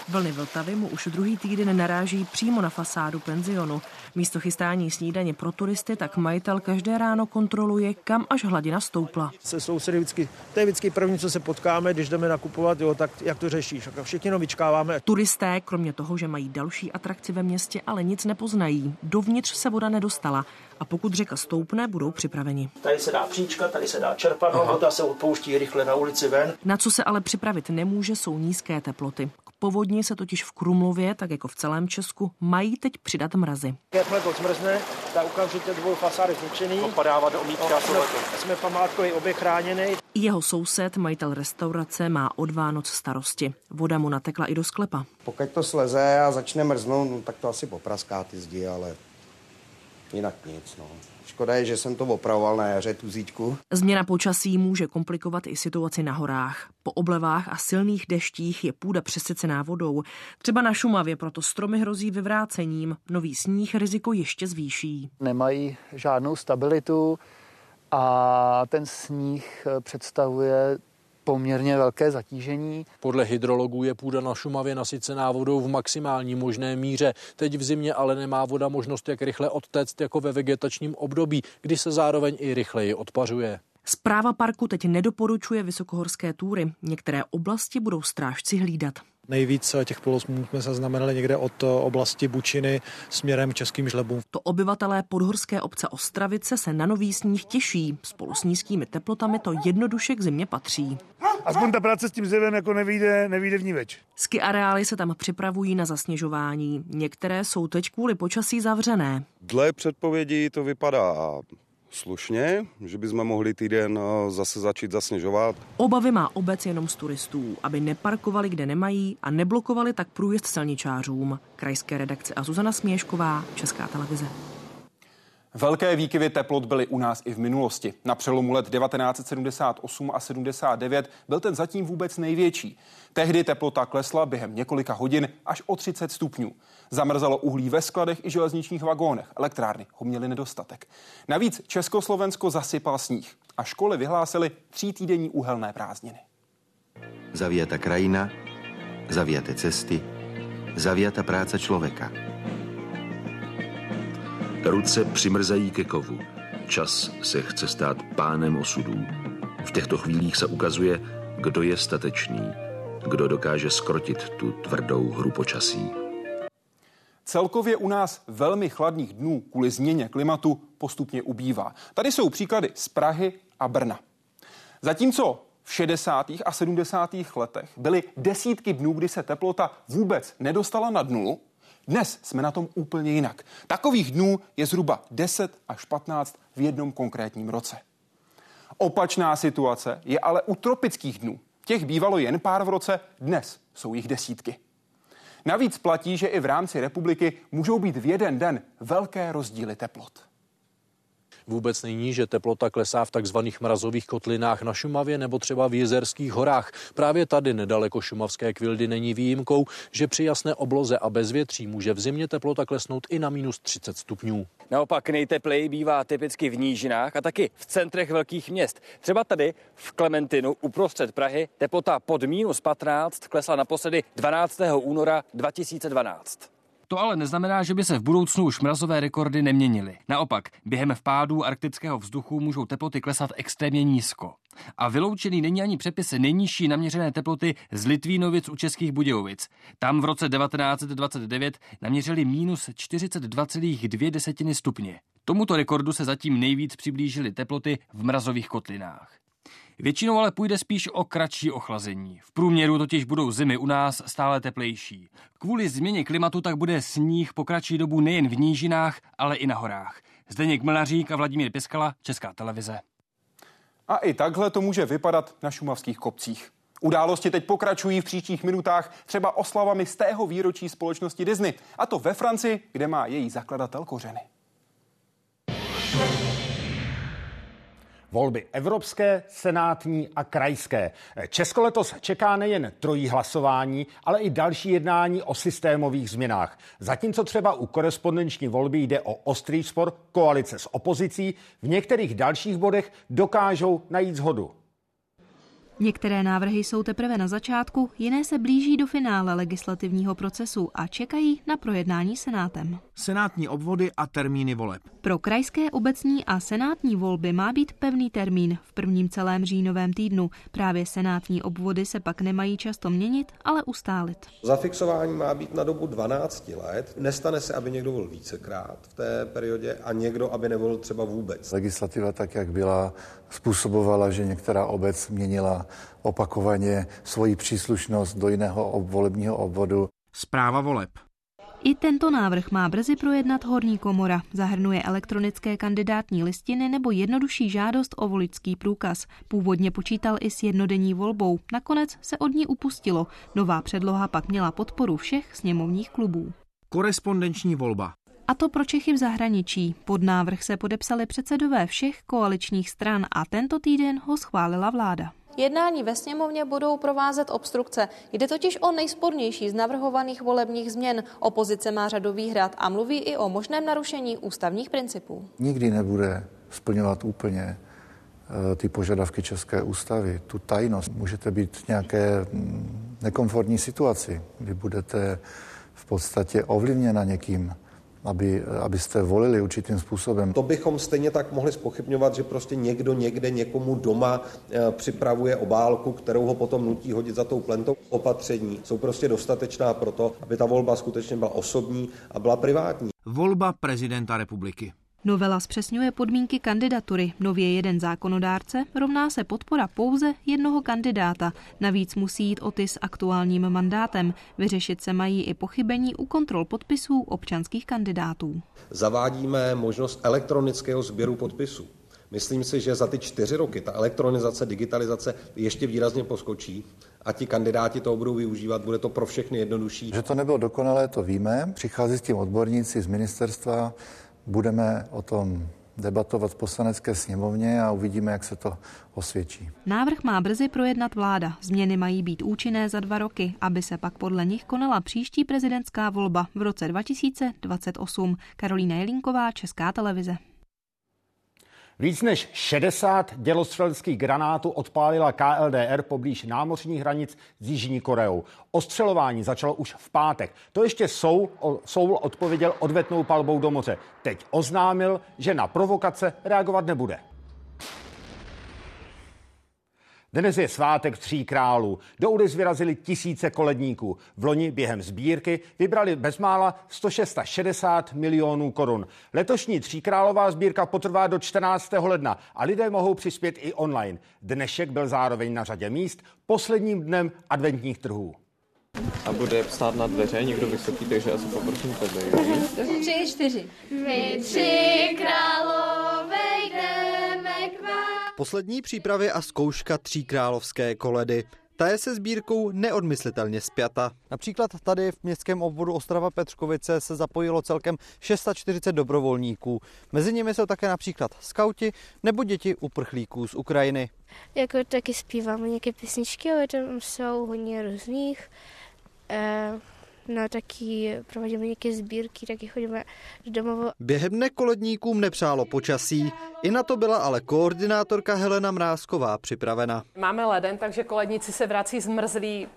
Vlny Vltavy mu už druhý týden naráží přímo na fasádu penzionu. Místo chystání snídaně pro turisty tak majitel každé ráno kontroluje, kam až hladina stoupla. Se sousedy vždycky, to je vždycky první, co se potkáme, když jdeme nakupovat, jo, tak jak to řešíš? Všichni jenom vyčkáváme. Turisté, kromě toho, že mají další atrakci ve městě, ale nic nepoznají. Dovnitř se voda nedostala a pokud řeka stoupne, budou připraveni. Tady se dá příčka, tady se dá čerpat, voda se odpouští rychle na ulici ven. Na co se ale připravit nemůže, jsou nízké teploty. K povodní se totiž v Krumlově, tak jako v celém Česku, mají teď přidat mrazy. Jakmile to zmrzne, tak okamžitě dvou fasády zničený. Popadává do omítka. Jsme, jsme památkový objekt chráněný. Jeho soused, majitel restaurace, má od Vánoc starosti. Voda mu natekla i do sklepa. Pokud to sleze a začne mrznout, no, tak to asi popraská ty zdi, ale jinak nic. No. Škoda je, že jsem to opravoval na jaře, tu zítku. Změna počasí může komplikovat i situaci na horách. Po oblevách a silných deštích je půda přesycená vodou. Třeba na Šumavě proto stromy hrozí vyvrácením. Nový sníh riziko ještě zvýší. Nemají žádnou stabilitu a ten sníh představuje poměrně velké zatížení. Podle hydrologů je půda na Šumavě nasycená vodou v maximální možné míře. Teď v zimě ale nemá voda možnost jak rychle odtéct jako ve vegetačním období, kdy se zároveň i rychleji odpařuje. Zpráva parku teď nedoporučuje vysokohorské túry. Některé oblasti budou strážci hlídat. Nejvíc těch polosmů jsme zaznamenali někde od oblasti Bučiny směrem k českým žlebům. To obyvatelé podhorské obce Ostravice se na nový sníh těší. Spolu s nízkými teplotami to jednoduše k zimě patří. Aspoň ta práce s tím zjevem jako nevíde, nevíde v ní več. Ski areály se tam připravují na zasněžování. Některé jsou teď kvůli počasí zavřené. Dle předpovědí to vypadá slušně, že bychom mohli týden eh, zase začít zasněžovat. Obavy má obec jenom z turistů, aby neparkovali, kde nemají a neblokovali tak průjezd silničářům. Krajské redakce a Zuzana Směšková, Česká televize. Velké výkyvy teplot byly u nás i v minulosti. Na přelomu let 1978 a 79 byl ten zatím vůbec největší. Tehdy teplota klesla během několika hodin až o 30 stupňů. Zamrzalo uhlí ve skladech i železničních vagónech. Elektrárny ho měly nedostatek. Navíc Československo zasypal sníh a školy vyhlásily tří týdenní úhelné prázdniny. Zaviata krajina, zaviate cesty, zaviata práce člověka. Ruce přimrzají ke kovu. Čas se chce stát pánem osudů. V těchto chvílích se ukazuje, kdo je statečný, kdo dokáže skrotit tu tvrdou hru počasí. Celkově u nás velmi chladných dnů kvůli změně klimatu postupně ubývá. Tady jsou příklady z Prahy a Brna. Zatímco v 60. a 70. letech byly desítky dnů, kdy se teplota vůbec nedostala nad nulu, dnes jsme na tom úplně jinak. Takových dnů je zhruba 10 až 15 v jednom konkrétním roce. Opačná situace je ale u tropických dnů. Těch bývalo jen pár v roce, dnes jsou jich desítky. Navíc platí, že i v rámci republiky můžou být v jeden den velké rozdíly teplot. Vůbec není, že teplota klesá v takzvaných mrazových kotlinách na Šumavě nebo třeba v jezerských horách. Právě tady nedaleko šumavské kvildy není výjimkou, že při jasné obloze a bezvětří může v zimě teplota klesnout i na minus 30 stupňů. Naopak nejtepleji bývá typicky v nížinách a taky v centrech velkých měst. Třeba tady v Klementinu uprostřed Prahy teplota pod minus 15 klesla naposledy 12. února 2012. To ale neznamená, že by se v budoucnu už mrazové rekordy neměnily. Naopak, během vpádů arktického vzduchu můžou teploty klesat extrémně nízko. A vyloučený není ani přepis nejnižší naměřené teploty z Litvínovic u Českých Budějovic. Tam v roce 1929 naměřili minus 42,2 stupně. Tomuto rekordu se zatím nejvíc přiblížily teploty v mrazových kotlinách. Většinou ale půjde spíš o kratší ochlazení. V průměru totiž budou zimy u nás stále teplejší. Kvůli změně klimatu tak bude sníh po kratší dobu nejen v nížinách, ale i na horách. Zdeněk Mlnařík a Vladimír Piskala, Česká televize. A i takhle to může vypadat na šumavských kopcích. Události teď pokračují v příštích minutách třeba oslavami z tého výročí společnosti Disney. A to ve Francii, kde má její zakladatel kořeny. Volby evropské, senátní a krajské. Česko letos čeká nejen trojí hlasování, ale i další jednání o systémových změnách. Zatímco třeba u korespondenční volby jde o ostrý spor koalice s opozicí, v některých dalších bodech dokážou najít zhodu. Některé návrhy jsou teprve na začátku, jiné se blíží do finále legislativního procesu a čekají na projednání Senátem. Senátní obvody a termíny voleb. Pro krajské, obecní a senátní volby má být pevný termín v prvním celém říjnovém týdnu. Právě senátní obvody se pak nemají často měnit, ale ustálit. Zafixování má být na dobu 12 let. Nestane se, aby někdo volil vícekrát v té periodě a někdo, aby nevolil třeba vůbec. Legislativa tak, jak byla, způsobovala, že některá obec měnila opakovaně svoji příslušnost do jiného volebního obvodu. Zpráva voleb. I tento návrh má brzy projednat horní komora. Zahrnuje elektronické kandidátní listiny nebo jednodušší žádost o voličský průkaz. Původně počítal i s jednodenní volbou. Nakonec se od ní upustilo. Nová předloha pak měla podporu všech sněmovních klubů. Korespondenční volba. A to pro Čechy v zahraničí. Pod návrh se podepsali předsedové všech koaličních stran a tento týden ho schválila vláda. Jednání ve sněmovně budou provázet obstrukce. Jde totiž o nejspornější z navrhovaných volebních změn. Opozice má řadu výhrad a mluví i o možném narušení ústavních principů. Nikdy nebude splňovat úplně eh, ty požadavky České ústavy, tu tajnost. Můžete být v nějaké mm, nekomfortní situaci, kdy budete v podstatě ovlivněna někým aby, abyste volili určitým způsobem. To bychom stejně tak mohli spochybňovat, že prostě někdo někde někomu doma e, připravuje obálku, kterou ho potom nutí hodit za tou plentou. Opatření jsou prostě dostatečná pro to, aby ta volba skutečně byla osobní a byla privátní. Volba prezidenta republiky. Novela zpřesňuje podmínky kandidatury. Nově jeden zákonodárce rovná se podpora pouze jednoho kandidáta. Navíc musí jít o ty s aktuálním mandátem. Vyřešit se mají i pochybení u kontrol podpisů občanských kandidátů. Zavádíme možnost elektronického sběru podpisů. Myslím si, že za ty čtyři roky ta elektronizace, digitalizace ještě výrazně poskočí a ti kandidáti toho budou využívat, bude to pro všechny jednodušší. Že to nebylo dokonalé, to víme. Přichází s tím odborníci z ministerstva, Budeme o tom debatovat v poslanecké sněmovně a uvidíme, jak se to osvědčí. Návrh má brzy projednat vláda. Změny mají být účinné za dva roky, aby se pak podle nich konala příští prezidentská volba v roce 2028. Karolína Jelinková, Česká televize. Víc než 60 dělostřeleckých granátů odpálila KLDR poblíž námořních hranic s Jižní Koreou. Ostřelování začalo už v pátek. To ještě Soul, Soul odpověděl odvetnou palbou do moře. Teď oznámil, že na provokace reagovat nebude. Dnes je svátek tří králů. Do ulic vyrazili tisíce koledníků. V loni během sbírky vybrali bezmála 160 milionů korun. Letošní tříkrálová sbírka potrvá do 14. ledna a lidé mohou přispět i online. Dnešek byl zároveň na řadě míst posledním dnem adventních trhů. A bude stát na dveře někdo vysoký, takže asi poprosím tebe. Tři, čtyři. My tři králové. Poslední přípravy a zkouška tří královské koledy. Ta je se sbírkou neodmyslitelně spjata. Například tady v městském obvodu Ostrava Petřkovice se zapojilo celkem 640 dobrovolníků. Mezi nimi jsou také například skauti nebo děti uprchlíků z Ukrajiny. Jako taky zpíváme nějaké písničky, ale tam jsou hodně různých. Eh na taky provádíme nějaké sbírky, taky chodíme do domova. Během dne koledníkům nepřálo počasí, i na to byla ale koordinátorka Helena Mrázková připravena. Máme leden, takže koledníci se vrací zmrzlí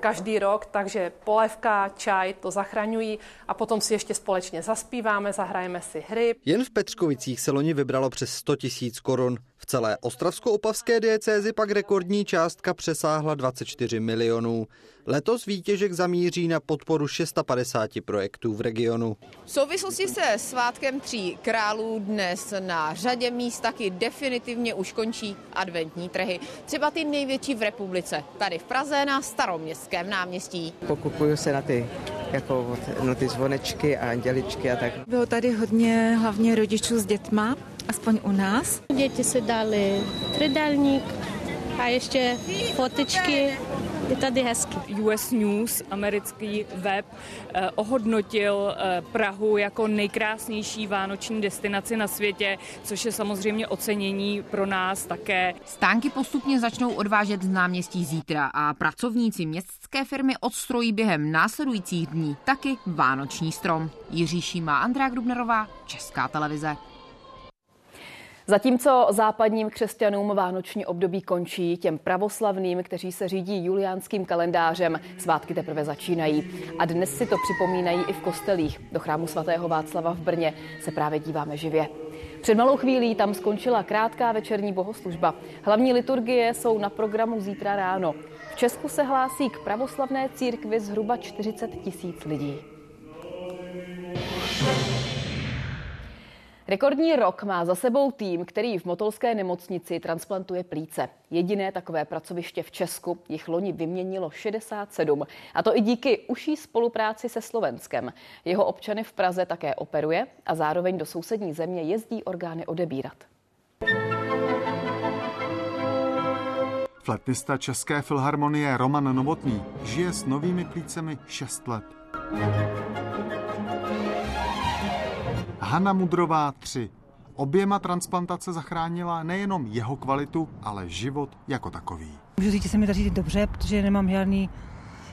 každý rok, takže polévka, čaj to zachraňují a potom si ještě společně zaspíváme, zahrajeme si hry. Jen v Peckovicích se loni vybralo přes 100 tisíc korun. V celé ostravsko-opavské diecézi pak rekordní částka přesáhla 24 milionů. Letos výtěžek zamíří na podporu 650 projektů v regionu. V souvislosti se svátkem tří králů dnes na řadě míst taky definitivně už končí adventní trhy. Třeba ty největší v republice. Tady v Praze na staroměstském náměstí. Pokupuju se na ty jako na ty zvonečky a anděličky a tak. Bylo tady hodně hlavně rodičů s dětma, aspoň u nás. Děti si dali trdelník a ještě fotičky je tady hezky. US News, americký web, eh, ohodnotil eh, Prahu jako nejkrásnější vánoční destinaci na světě, což je samozřejmě ocenění pro nás také. Stánky postupně začnou odvážet z náměstí zítra a pracovníci městské firmy odstrojí během následujících dní taky vánoční strom. Jiří Šíma, Andrá Grubnerová, Česká televize. Zatímco západním křesťanům vánoční období končí, těm pravoslavným, kteří se řídí juliánským kalendářem, svátky teprve začínají. A dnes si to připomínají i v kostelích. Do chrámu svatého Václava v Brně se právě díváme živě. Před malou chvílí tam skončila krátká večerní bohoslužba. Hlavní liturgie jsou na programu zítra ráno. V Česku se hlásí k pravoslavné církvi zhruba 40 tisíc lidí. Rekordní rok má za sebou tým, který v Motolské nemocnici transplantuje plíce. Jediné takové pracoviště v Česku jich loni vyměnilo 67. A to i díky užší spolupráci se Slovenskem. Jeho občany v Praze také operuje a zároveň do sousední země jezdí orgány odebírat. Fletnista České filharmonie Roman Novotný žije s novými plícemi 6 let. Hanna Mudrová 3. Oběma transplantace zachránila nejenom jeho kvalitu, ale život jako takový. Můžu říct, že se mi daří dobře, protože nemám žádný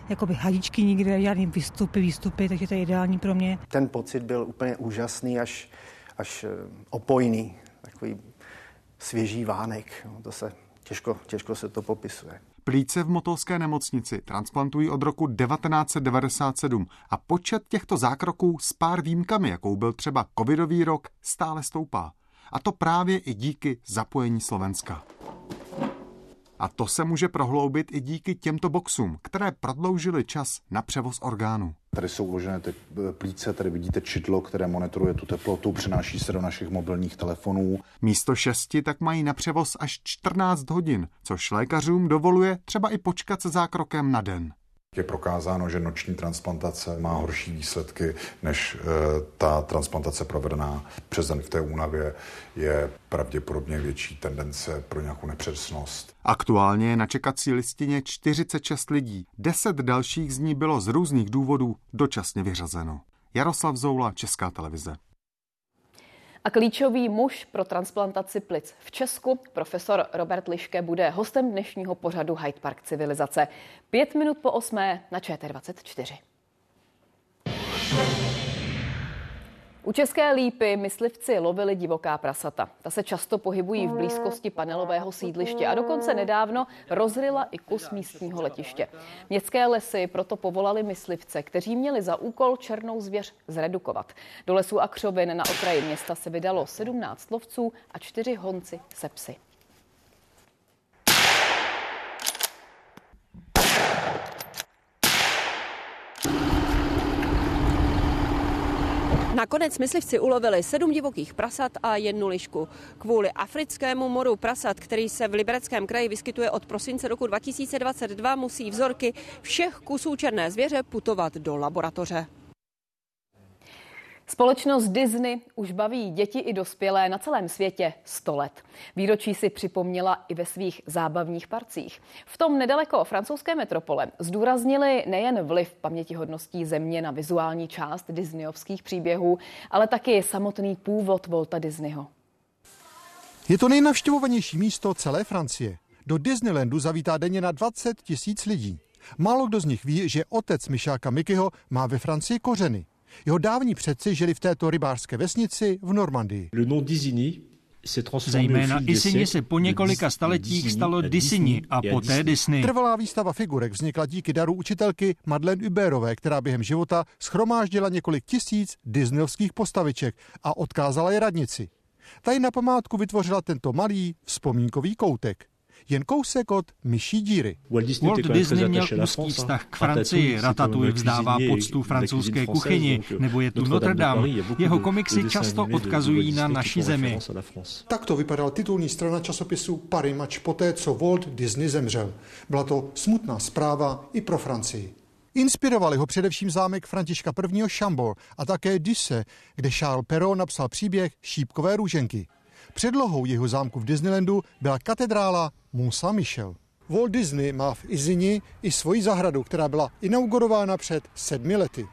jakoby hadičky nikde, žádný výstupy, výstupy, takže to je ideální pro mě. Ten pocit byl úplně úžasný, až, až eh, opojný, takový svěží vánek. No, to se těžko, těžko se to popisuje. Plíce v Motolské nemocnici transplantují od roku 1997 a počet těchto zákroků s pár výjimkami, jakou byl třeba covidový rok, stále stoupá. A to právě i díky zapojení Slovenska. A to se může prohloubit i díky těmto boxům, které prodloužily čas na převoz orgánů. Tady jsou uložené ty eh, plíce, tady vidíte čidlo, které monitoruje tu teplotu, přenáší se do našich mobilních telefonů. Místo 6 tak mají na převoz až 14 hodin, což lékařům dovoluje třeba i počkat se zákrokem na den. Je prokázáno, že noční transplantace má horší výsledky než e, ta transplantace provedená přes den v té únavě. Je pravděpodobně větší tendence pro nějakou nepřesnost. Aktuálně je na čekací listině 46 lidí. 10 dalších z ní bylo z různých důvodů dočasně vyřazeno. Jaroslav Zoula, Česká televize. A klíčový muž pro transplantaci plic v Česku, profesor Robert Liške, bude hostem dnešního pořadu Hyde Park civilizace. Pět minut po osmé na ČT24. U České lípy myslivci lovili divoká prasata. Ta se často pohybují v blízkosti panelového sídliště a dokonce nedávno rozryla i kus místního letiště. Městské lesy proto povolali myslivce, kteří měli za úkol černou zvěř zredukovat. Do lesů a křovin na okraji města se vydalo 17 lovců a čtyři honci se psy. Nakonec myslivci ulovili sedm divokých prasat a jednu lišku. Kvůli africkému moru prasat, který se v Libereckém kraji vyskytuje od prosince roku 2022, musí vzorky všech kusů černé zvěře putovat do laboratoře. Společnost Disney už baví děti i dospělé na celém světě 100 let. Výročí si připomněla i ve svých zábavních parcích. V tom nedaleko francouzské metropole zdůraznili nejen vliv pamětihodností země na vizuální část disneyovských příběhů, ale taky samotný původ Volta Disneyho. Je to nejnavštěvovanější místo celé Francie. Do Disneylandu zavítá denně na 20 tisíc lidí. Málo kdo z nich ví, že otec Myšáka Mickeyho má ve Francii kořeny. Jeho dávní předci žili v této rybářské vesnici v Normandii. Zejména Isigny se po několika staletích stalo Disney a poté Disney. Trvalá výstava figurek vznikla díky daru učitelky Madeleine Uberové, která během života schromáždila několik tisíc disneyovských postaviček a odkázala je radnici. Ta na památku vytvořila tento malý vzpomínkový koutek jen kousek od myší díry. Walt Disney měl úzký vztah k Francii, Ratatouille vzdává poctu francouzské kuchyni, nebo je tu Notre Dame. Jeho komiksy často odkazují na naší zemi. Takto vypadal titulní strana časopisu Paris Match poté, co Walt Disney zemřel. Byla to smutná zpráva i pro Francii. Inspirovali ho především zámek Františka I. Chambord a také Dusse, kde Charles Perrault napsal příběh Šípkové růženky. Předlohou jeho zámku v Disneylandu byla katedrála Mont Saint-Michel. Walt Disney má v Izini i svoji zahradu, která byla inaugurována před sedmi lety.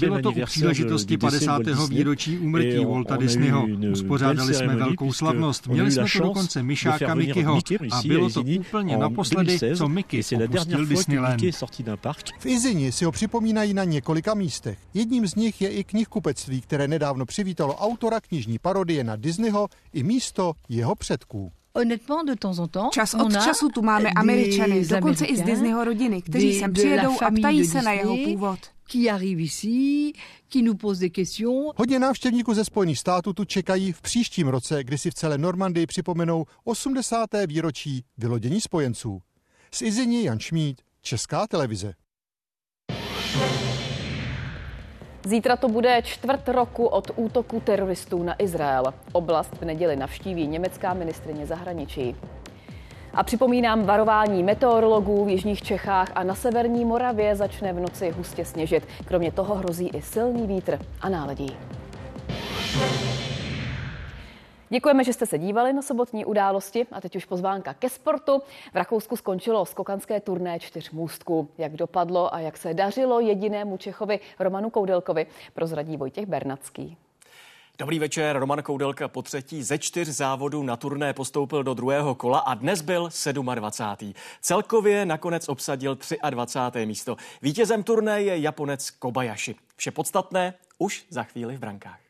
Bylo to u příležitosti 50. výročí úmrtí Walta Disneyho. Uspořádali jsme velkou slavnost. Měli jsme tu dokonce Myšáka Mickeyho a bylo to úplně naposledy, co Mickey opustil Disneyland. V Izini si ho připomínají na několika místech. Jedním z nich je i knihkupectví, které nedávno přivítalo autora knižní parodie na Disneyho i místo jeho předků. Čas od času tu máme Američany, dokonce i z Disneyho rodiny, kteří sem přijedou a ptají se na jeho původ. Hodně návštěvníků ze Spojených států tu čekají v příštím roce, kdy si v celé Normandii připomenou 80. výročí vylodění spojenců. Z Izini Jan Šmíd, Česká televize. Zítra to bude čtvrt roku od útoku teroristů na Izrael. Oblast v neděli navštíví německá ministrině zahraničí. A připomínám varování meteorologů v jižních Čechách a na severní Moravě začne v noci hustě sněžit. Kromě toho hrozí i silný vítr a náledí. Děkujeme, že jste se dívali na sobotní události a teď už pozvánka ke sportu. V Rakousku skončilo skokanské turné čtyř můstků. Jak dopadlo a jak se dařilo jedinému Čechovi Romanu Koudelkovi, prozradí Vojtěch Bernacký. Dobrý večer, Roman Koudelka po třetí ze čtyř závodů na turné postoupil do druhého kola a dnes byl 27. Celkově nakonec obsadil 23. místo. Vítězem turné je Japonec Kobayashi. Vše podstatné už za chvíli v brankách.